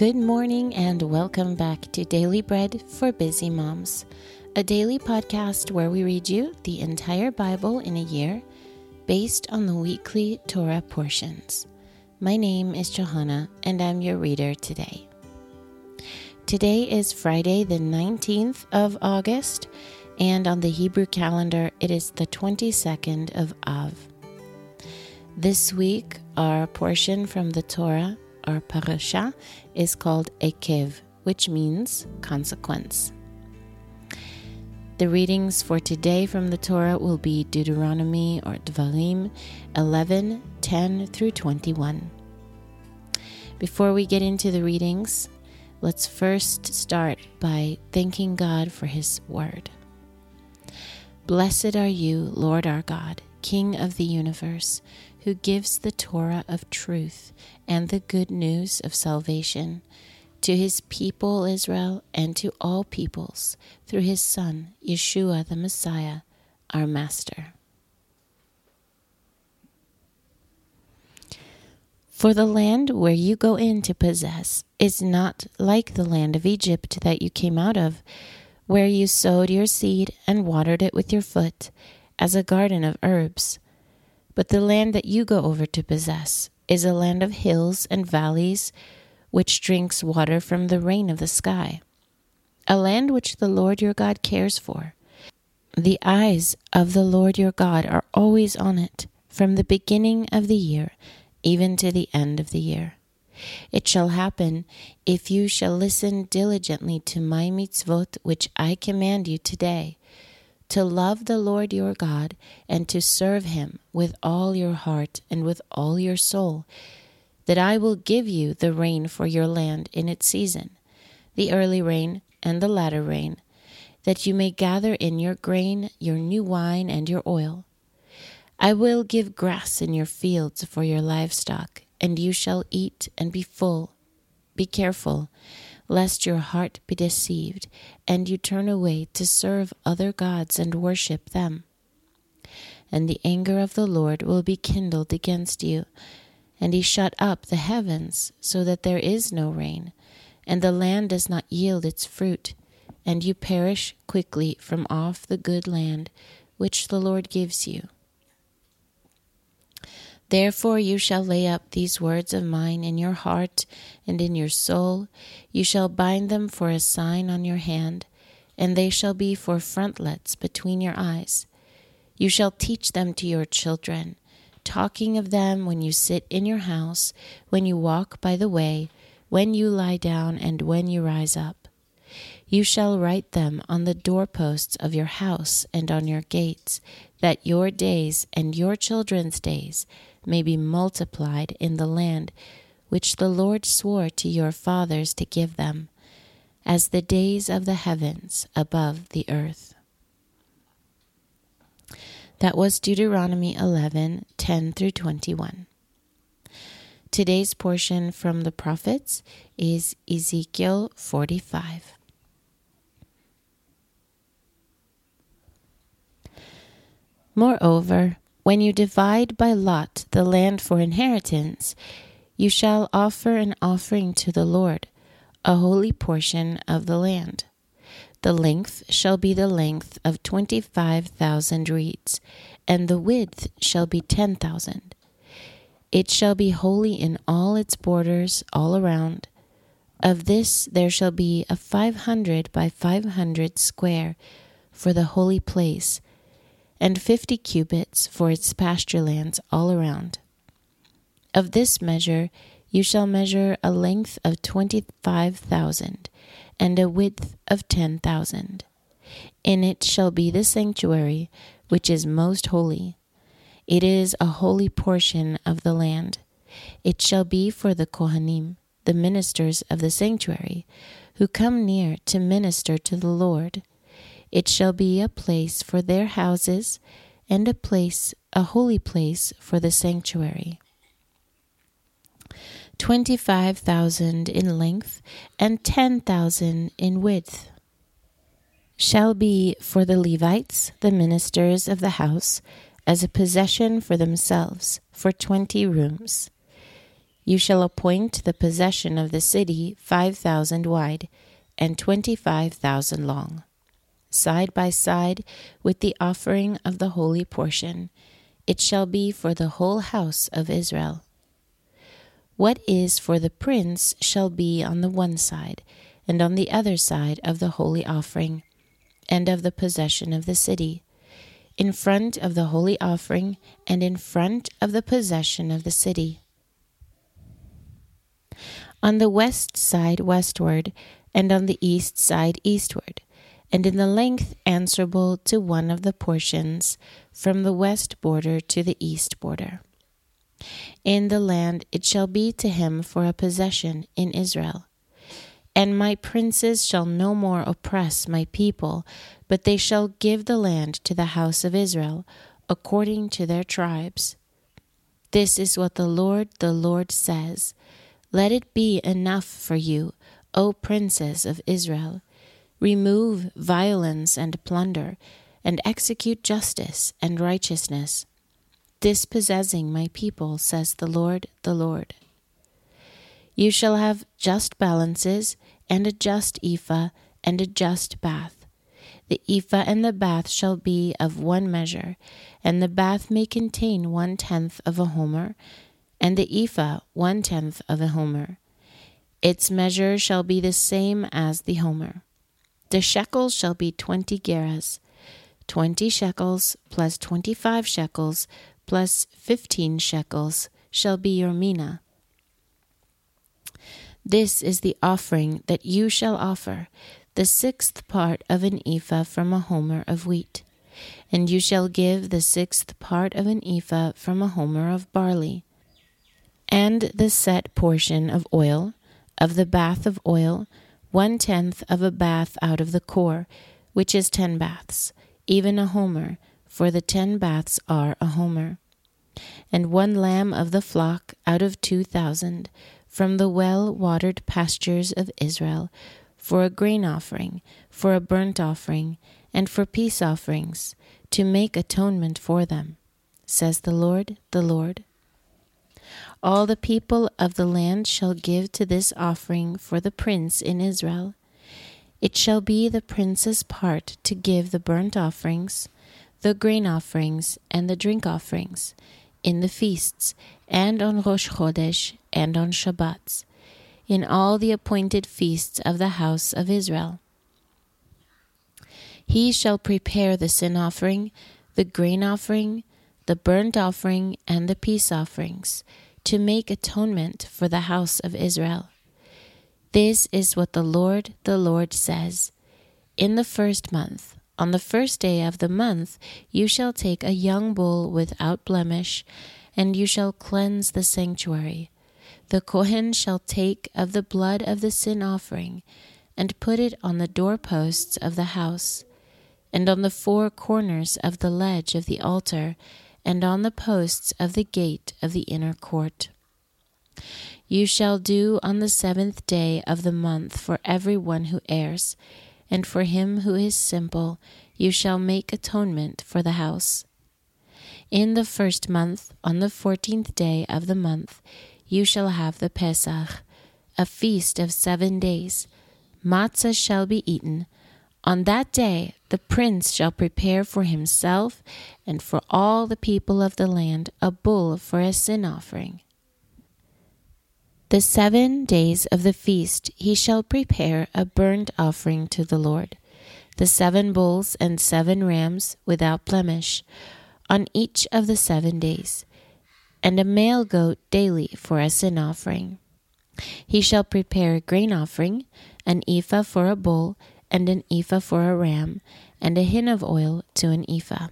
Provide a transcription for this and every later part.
Good morning and welcome back to Daily Bread for Busy Moms, a daily podcast where we read you the entire Bible in a year based on the weekly Torah portions. My name is Johanna and I'm your reader today. Today is Friday, the 19th of August, and on the Hebrew calendar, it is the 22nd of Av. This week, our portion from the Torah our parasha is called Ekev, which means consequence. The readings for today from the Torah will be Deuteronomy or Dvarim 11 10 through 21. Before we get into the readings, let's first start by thanking God for His word. Blessed are you, Lord our God, King of the universe who gives the Torah of truth and the good news of salvation to his people Israel and to all peoples through his Son, Yeshua the Messiah, our Master. For the land where you go in to possess is not like the land of Egypt that you came out of, where you sowed your seed and watered it with your foot, as a garden of herbs but the land that you go over to possess is a land of hills and valleys, which drinks water from the rain of the sky, a land which the Lord your God cares for. The eyes of the Lord your God are always on it, from the beginning of the year even to the end of the year. It shall happen, if you shall listen diligently to my mitzvot which I command you today, to love the Lord your God and to serve him with all your heart and with all your soul, that I will give you the rain for your land in its season, the early rain and the latter rain, that you may gather in your grain, your new wine, and your oil. I will give grass in your fields for your livestock, and you shall eat and be full. Be careful lest your heart be deceived, and you turn away to serve other gods and worship them. And the anger of the Lord will be kindled against you, and he shut up the heavens so that there is no rain, and the land does not yield its fruit, and you perish quickly from off the good land which the Lord gives you. Therefore you shall lay up these words of mine in your heart and in your soul. You shall bind them for a sign on your hand, and they shall be for frontlets between your eyes. You shall teach them to your children, talking of them when you sit in your house, when you walk by the way, when you lie down, and when you rise up. You shall write them on the doorposts of your house and on your gates, that your days and your children's days may be multiplied in the land which the Lord swore to your fathers to give them, as the days of the heavens above the earth. That was Deuteronomy 11 10 through 21. Today's portion from the prophets is Ezekiel 45. Moreover, when you divide by lot the land for inheritance, you shall offer an offering to the Lord, a holy portion of the land. The length shall be the length of twenty five thousand reeds, and the width shall be ten thousand. It shall be holy in all its borders all around. Of this there shall be a five hundred by five hundred square for the holy place and fifty cubits for its pasture lands all around. Of this measure you shall measure a length of twenty five thousand, and a width of ten thousand. In it shall be the sanctuary, which is most holy. It is a holy portion of the land. It shall be for the Kohanim, the ministers of the sanctuary, who come near to minister to the Lord. It shall be a place for their houses, and a place, a holy place for the sanctuary. Twenty five thousand in length, and ten thousand in width shall be for the Levites, the ministers of the house, as a possession for themselves, for twenty rooms. You shall appoint the possession of the city five thousand wide and twenty five thousand long, side by side with the offering of the holy portion. It shall be for the whole house of Israel. What is for the prince shall be on the one side, and on the other side of the holy offering, and of the possession of the city, in front of the holy offering, and in front of the possession of the city. On the west side westward, and on the east side eastward, and in the length answerable to one of the portions, from the west border to the east border in the land it shall be to him for a possession in Israel. And my princes shall no more oppress my people, but they shall give the land to the house of Israel, according to their tribes. This is what the Lord, the Lord says Let it be enough for you, O princes of Israel. Remove violence and plunder, and execute justice and righteousness dispossessing my people, says the Lord, the Lord. You shall have just balances, and a just ephah, and a just bath. The ephah and the bath shall be of one measure, and the bath may contain one tenth of a homer, and the ephah one tenth of a homer. Its measure shall be the same as the homer. The shekels shall be twenty gerahs, twenty shekels plus twenty five shekels plus fifteen shekels shall be your mina. This is the offering that you shall offer, the sixth part of an ephah from a homer of wheat. And you shall give the sixth part of an ephah from a homer of barley, and the set portion of oil, of the bath of oil, one tenth of a bath out of the cor, which is ten baths, even a homer, for the ten baths are a homer. And one lamb of the flock out of two thousand, from the well watered pastures of Israel, for a grain offering, for a burnt offering, and for peace offerings, to make atonement for them, says the Lord, the Lord. All the people of the land shall give to this offering for the prince in Israel. It shall be the prince's part to give the burnt offerings the grain offerings and the drink offerings, in the feasts, and on Rosh Chodesh, and on Shabbats, in all the appointed feasts of the house of Israel. He shall prepare the sin offering, the grain offering, the burnt offering, and the peace offerings, to make atonement for the house of Israel. This is what the Lord, the Lord says. In the first month, on the first day of the month you shall take a young bull without blemish, and you shall cleanse the sanctuary. The Kohen shall take of the blood of the sin offering, and put it on the doorposts of the house, and on the four corners of the ledge of the altar, and on the posts of the gate of the inner court. You shall do on the seventh day of the month for every one who errs and for him who is simple you shall make atonement for the house. In the first month, on the fourteenth day of the month, you shall have the Pesach, a feast of seven days. Matzah shall be eaten. On that day the prince shall prepare for himself and for all the people of the land a bull for a sin offering. The seven days of the feast he shall prepare a burnt offering to the Lord, the seven bulls and seven rams without blemish, on each of the seven days, and a male goat daily for a sin offering. He shall prepare a grain offering, an ephah for a bull, and an ephah for a ram, and a hin of oil to an ephah.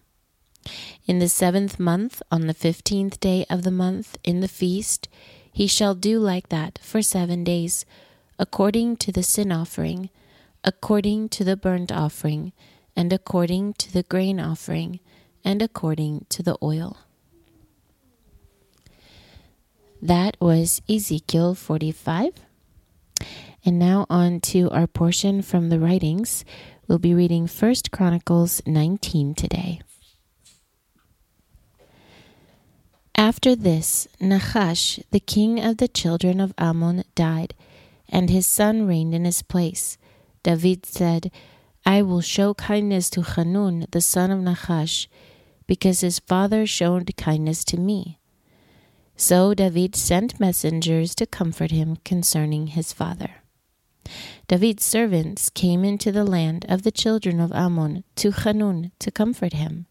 In the seventh month, on the fifteenth day of the month, in the feast, he shall do like that for seven days, according to the sin offering, according to the burnt offering, and according to the grain offering, and according to the oil. That was Ezekiel 45. And now on to our portion from the writings. We'll be reading 1 Chronicles 19 today. After this, Nachash, the king of the children of Ammon, died, and his son reigned in his place. David said, I will show kindness to Hanun, the son of Nachash, because his father showed kindness to me. So David sent messengers to comfort him concerning his father. David's servants came into the land of the children of Ammon to Hanun to comfort him.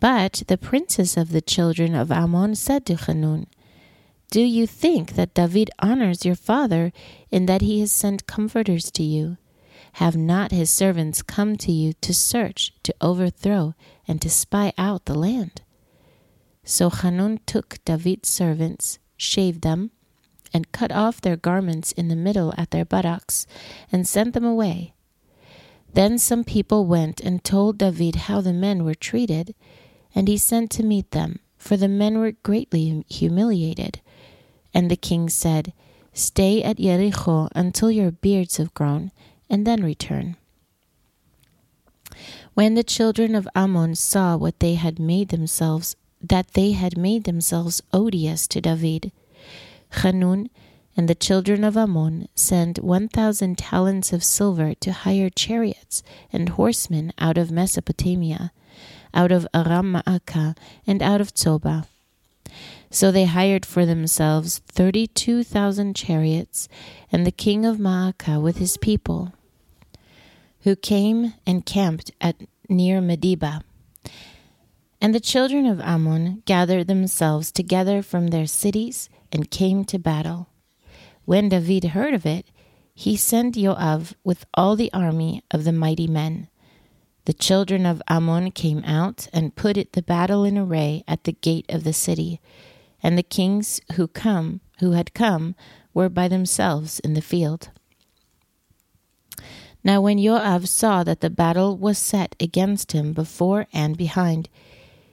But the princes of the children of Ammon said to Hanun, Do you think that David honors your father in that he has sent comforters to you? Have not his servants come to you to search, to overthrow, and to spy out the land? So Hanun took David's servants, shaved them, and cut off their garments in the middle at their buttocks, and sent them away. Then some people went and told David how the men were treated, and he sent to meet them, for the men were greatly humiliated. And the king said, Stay at Jericho until your beards have grown, and then return. When the children of Ammon saw what they had made themselves, that they had made themselves odious to David, Hanun and the children of Ammon sent one thousand talents of silver to hire chariots and horsemen out of Mesopotamia, out of Aram Maacah, and out of Tzobah. So they hired for themselves thirty two thousand chariots, and the king of Maacah with his people, who came and camped at near Medeba. And the children of Ammon gathered themselves together from their cities and came to battle. When David heard of it, he sent Joab with all the army of the mighty men. The children of Ammon came out and put it the battle in array at the gate of the city, and the kings who come who had come were by themselves in the field. Now when Joab saw that the battle was set against him before and behind,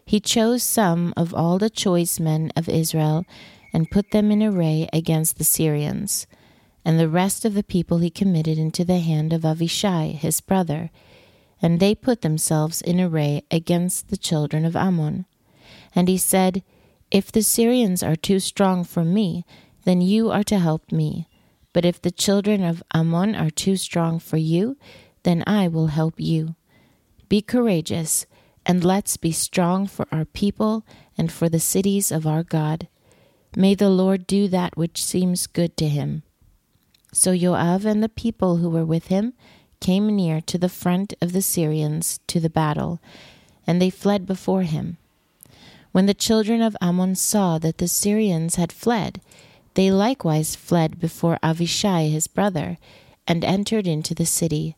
he chose some of all the choice men of Israel and put them in array against the Syrians. And the rest of the people he committed into the hand of Avishai his brother, and they put themselves in array against the children of Ammon. And he said, If the Syrians are too strong for me, then you are to help me. But if the children of Ammon are too strong for you, then I will help you. Be courageous, and let's be strong for our people and for the cities of our God. May the Lord do that which seems good to him. So Joab and the people who were with him came near to the front of the Syrians to the battle, and they fled before him. When the children of Ammon saw that the Syrians had fled, they likewise fled before Avishai his brother, and entered into the city.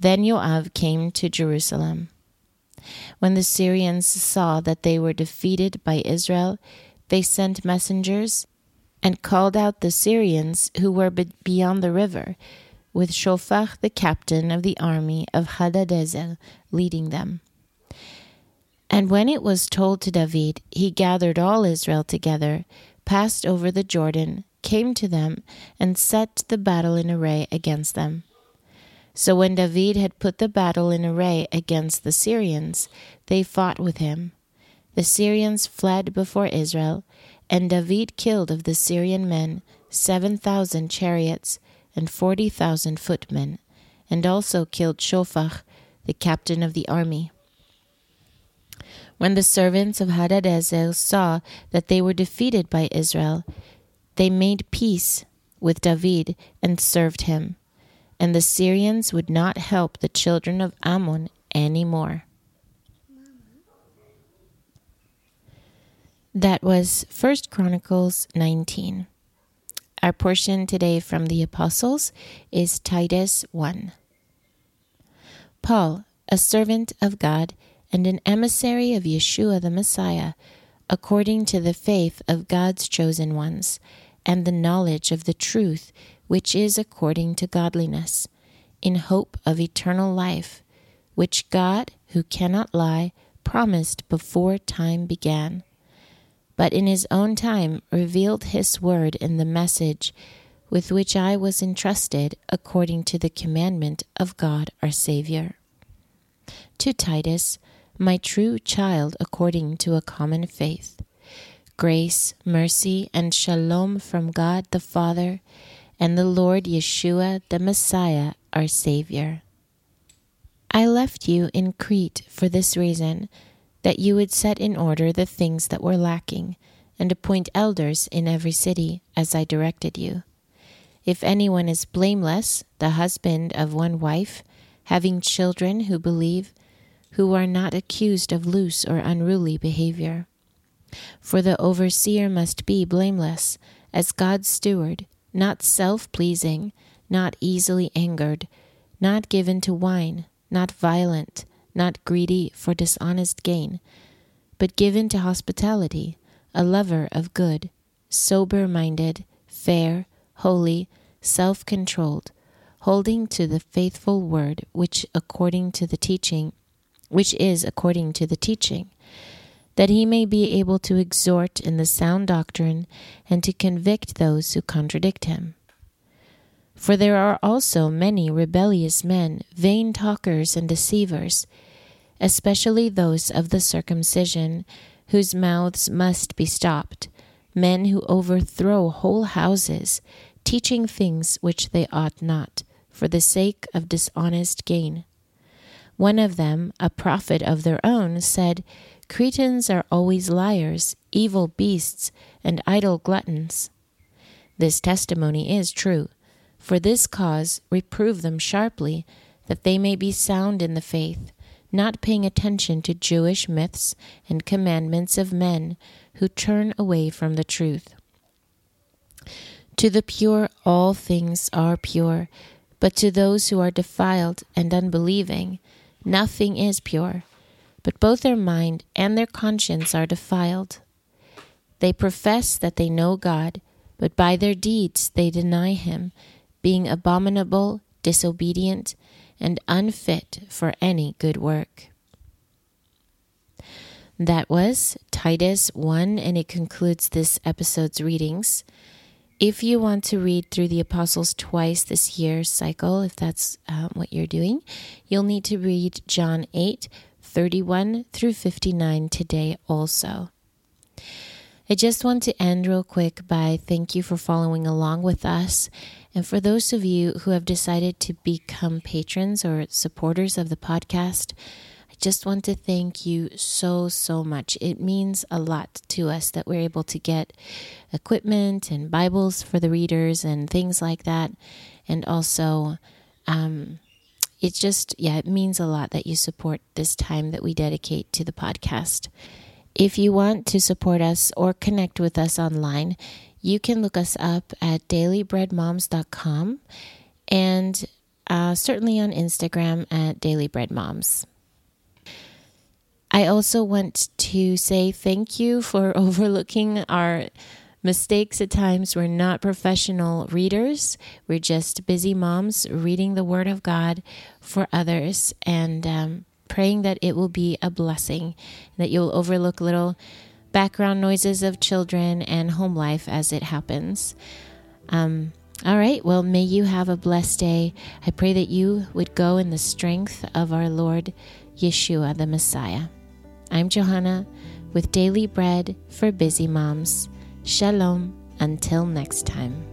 Then Joab came to Jerusalem. When the Syrians saw that they were defeated by Israel, they sent messengers and called out the Syrians who were beyond the river, with Shophach the captain of the army of Hadadezer leading them. And when it was told to David, he gathered all Israel together, passed over the Jordan, came to them, and set the battle in array against them. So when David had put the battle in array against the Syrians, they fought with him. The Syrians fled before Israel, and David killed of the Syrian men seven thousand chariots and forty thousand footmen, and also killed Shophach, the captain of the army. When the servants of Hadadezer saw that they were defeated by Israel, they made peace with David and served him, and the Syrians would not help the children of Ammon any more. That was First Chronicles 19. Our portion today from the Apostles is Titus 1. Paul, a servant of God and an emissary of Yeshua the Messiah, according to the faith of God's chosen ones, and the knowledge of the truth which is according to godliness, in hope of eternal life, which God, who cannot lie, promised before time began but in his own time revealed his word in the message with which I was entrusted according to the commandment of God our Saviour. To Titus, my true child according to a common faith, grace, mercy, and shalom from God the Father and the Lord Yeshua the Messiah, our Savior. I left you in Crete for this reason, that you would set in order the things that were lacking, and appoint elders in every city, as I directed you. If anyone is blameless, the husband of one wife, having children who believe, who are not accused of loose or unruly behavior. For the overseer must be blameless, as God's steward, not self pleasing, not easily angered, not given to wine, not violent, not greedy for dishonest gain, but given to hospitality, a lover of good, sober minded, fair, holy, self controlled, holding to the faithful word which according to the teaching which is according to the teaching, that he may be able to exhort in the sound doctrine and to convict those who contradict him. For there are also many rebellious men, vain talkers and deceivers, especially those of the circumcision, whose mouths must be stopped, men who overthrow whole houses, teaching things which they ought not, for the sake of dishonest gain. One of them, a prophet of their own, said, Cretans are always liars, evil beasts, and idle gluttons. This testimony is true. For this cause, reprove them sharply, that they may be sound in the faith, not paying attention to Jewish myths and commandments of men who turn away from the truth. To the pure, all things are pure, but to those who are defiled and unbelieving, Nothing is pure, but both their mind and their conscience are defiled. They profess that they know God, but by their deeds they deny Him, being abominable, disobedient, and unfit for any good work. That was Titus 1, and it concludes this episode's readings. If you want to read through the Apostles twice this year cycle, if that's um, what you're doing, you'll need to read John 8, 31 through 59 today also. I just want to end real quick by thank you for following along with us. And for those of you who have decided to become patrons or supporters of the podcast, I just want to thank you so, so much. It means a lot to us that we're able to get equipment and Bibles for the readers and things like that. And also, um, it just, yeah, it means a lot that you support this time that we dedicate to the podcast. If you want to support us or connect with us online, you can look us up at dailybreadmoms.com and uh, certainly on Instagram at dailybreadmoms. I also want to say thank you for overlooking our mistakes at times. We're not professional readers, we're just busy moms reading the Word of God for others and um, praying that it will be a blessing, that you'll overlook little background noises of children and home life as it happens. Um, all right, well, may you have a blessed day. I pray that you would go in the strength of our Lord Yeshua, the Messiah. I'm Johanna with Daily Bread for Busy Moms. Shalom until next time.